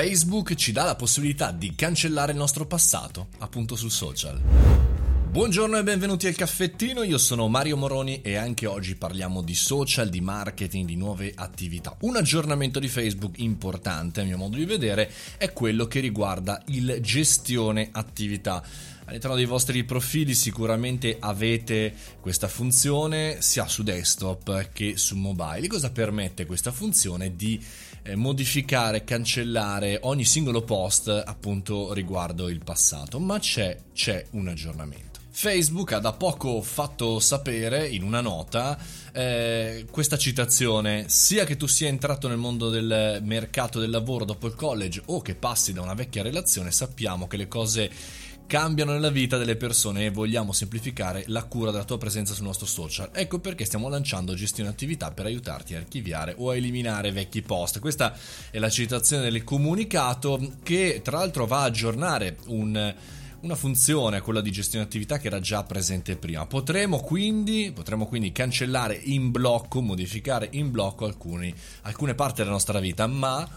Facebook ci dà la possibilità di cancellare il nostro passato, appunto sul social. Buongiorno e benvenuti al caffettino, io sono Mario Moroni e anche oggi parliamo di social, di marketing, di nuove attività. Un aggiornamento di Facebook importante a mio modo di vedere è quello che riguarda il gestione attività. All'interno dei vostri profili sicuramente avete questa funzione sia su desktop che su mobile. Cosa permette questa funzione di eh, modificare, cancellare ogni singolo post appunto riguardo il passato, ma c'è, c'è un aggiornamento. Facebook ha da poco fatto sapere in una nota eh, questa citazione, sia che tu sia entrato nel mondo del mercato del lavoro dopo il college o che passi da una vecchia relazione, sappiamo che le cose cambiano nella vita delle persone e vogliamo semplificare la cura della tua presenza sul nostro social. Ecco perché stiamo lanciando gestione attività per aiutarti a archiviare o a eliminare vecchi post. Questa è la citazione del comunicato che tra l'altro va a aggiornare un una funzione, quella di gestione attività che era già presente prima. Potremo quindi, potremo quindi cancellare in blocco, modificare in blocco alcuni, alcune parti della nostra vita, ma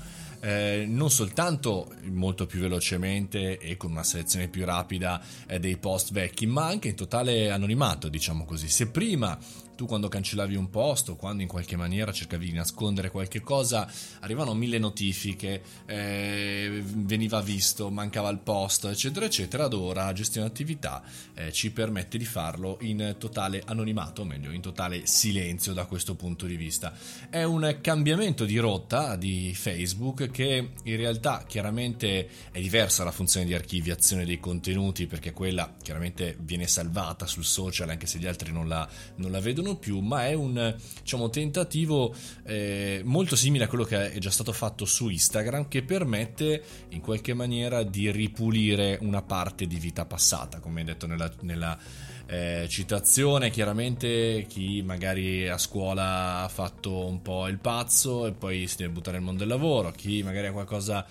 eh, non soltanto molto più velocemente e con una selezione più rapida eh, dei post vecchi, ma anche in totale anonimato, diciamo così. Se prima tu quando cancellavi un post o quando in qualche maniera cercavi di nascondere qualche cosa, arrivavano mille notifiche, eh, veniva visto, mancava il post, eccetera, eccetera. Ad ora gestione attività eh, ci permette di farlo in totale anonimato, o meglio, in totale silenzio da questo punto di vista. È un cambiamento di rotta di Facebook che in realtà chiaramente è diversa la funzione di archiviazione dei contenuti perché quella chiaramente viene salvata sul social anche se gli altri non la, non la vedono più, ma è un diciamo, tentativo eh, molto simile a quello che è già stato fatto su Instagram, che permette in qualche maniera di ripulire una parte di vita passata, come detto nella, nella eh, citazione. Chiaramente chi magari a scuola ha fatto un po' il pazzo e poi si deve buttare nel mondo del lavoro, chi magari ha qualcosa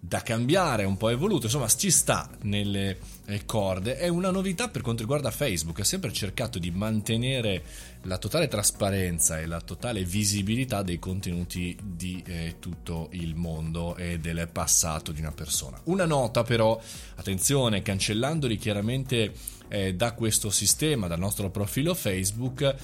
da cambiare, un po' evoluto, insomma ci sta nelle eh, corde. È una novità per quanto riguarda Facebook, ha sempre cercato di mantenere la totale trasparenza e la totale visibilità dei contenuti di eh, tutto il mondo e del passato di una persona. Una nota però, attenzione, cancellandoli chiaramente eh, da questo sistema, dal nostro profilo Facebook,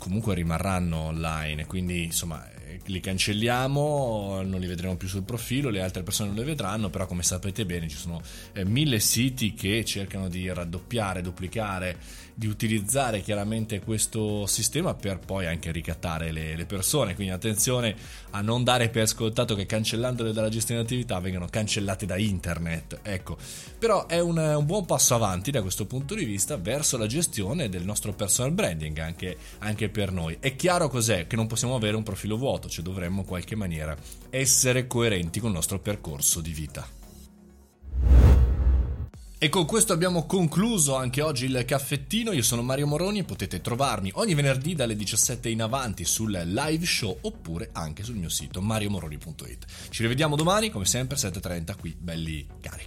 comunque rimarranno online, quindi insomma li cancelliamo, non li vedremo più sul profilo, le altre persone non le vedranno, però come sapete bene ci sono eh, mille siti che cercano di raddoppiare, duplicare, di utilizzare chiaramente questo sistema per poi anche ricattare le, le persone, quindi attenzione a non dare per scontato che cancellandole dalla gestione di attività vengano cancellate da internet, ecco, però è un, un buon passo avanti da questo punto di vista verso la gestione del nostro personal branding anche, anche per noi. È chiaro cos'è che non possiamo avere un profilo vuoto cioè dovremmo in qualche maniera essere coerenti con il nostro percorso di vita. E con questo abbiamo concluso anche oggi il caffettino. Io sono Mario Moroni e potete trovarmi ogni venerdì dalle 17 in avanti sul live show oppure anche sul mio sito mariomoroni.it. Ci rivediamo domani, come sempre, 7.30 qui, belli forti.